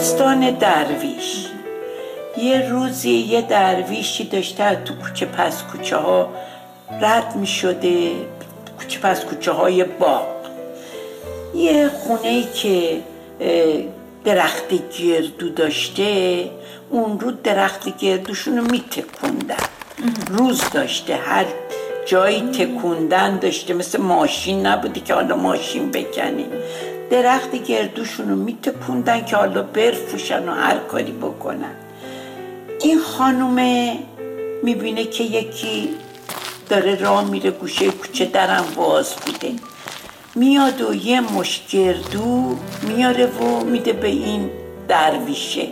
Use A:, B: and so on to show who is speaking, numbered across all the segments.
A: داستان درویش. یه روزی یه درویشی داشته تو کوچه پس کوچه ها رد می شده کوچه پس کوچه های باغ. یه خونه ای که درخت گردو داشته اون رو درخت گردوشون رو میتکوندن روز داشته هر جایی تکوندن داشته مثل ماشین نبودی که حالا ماشین بکنیم. درخت گردوشون رو میتکوندن که حالا برفوشن و هر کاری بکنن. این خانومه می‌بینه که یکی داره راه میره گوشه کوچه درم باز بوده. میاد و یه مشگردو میاره و میده به این درویشه.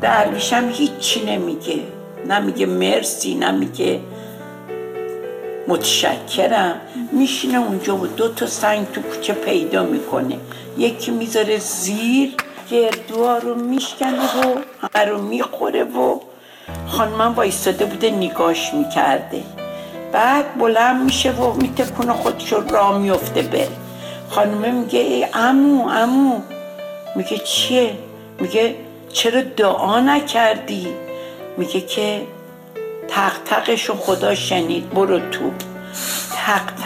A: درویشم هیچی نمیگه. نمیگه مرسی نمیگه متشکرم. میشینه اونجا و دو تا سنگ تو کوچه پیدا می‌کنه. یکی می‌ذاره زیر گردوها رو میشکنه و همه رو می‌خوره و خانمم وایستاده بوده نگاش می‌کرده. بعد بلند میشه و میتکونه خودش رو راه میفته بره. خانمه میگه ای امو امو میگه چیه؟ میگه چرا دعا نکردی؟ میگه که تق تقش خدا شنید برو تو.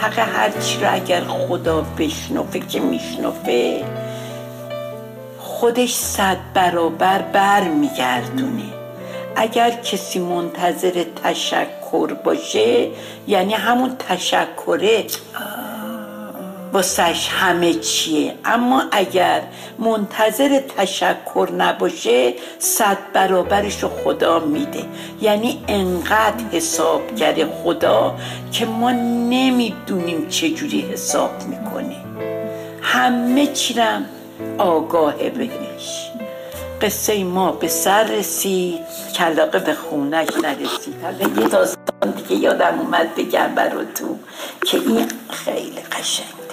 A: تق هرچی رو اگر خدا بشنفه که میشنفه خودش صد برابر بر میگردونه اگر کسی منتظر تشکر باشه یعنی همون تشکره واسش همه چیه. اما اگر منتظر تشکر نباشه صد برابرش رو خدا میده. یعنی انقدر حساب کرده خدا که ما نمی‌دونیم چجوری حساب می‌کنه. همه چیرم آگاهه بهش. قصه ما به سر رسید کلاقه به خونک نرسید. حالا یه داستان دیگه یادم اومد بگم براتون که این خیلی قشنگ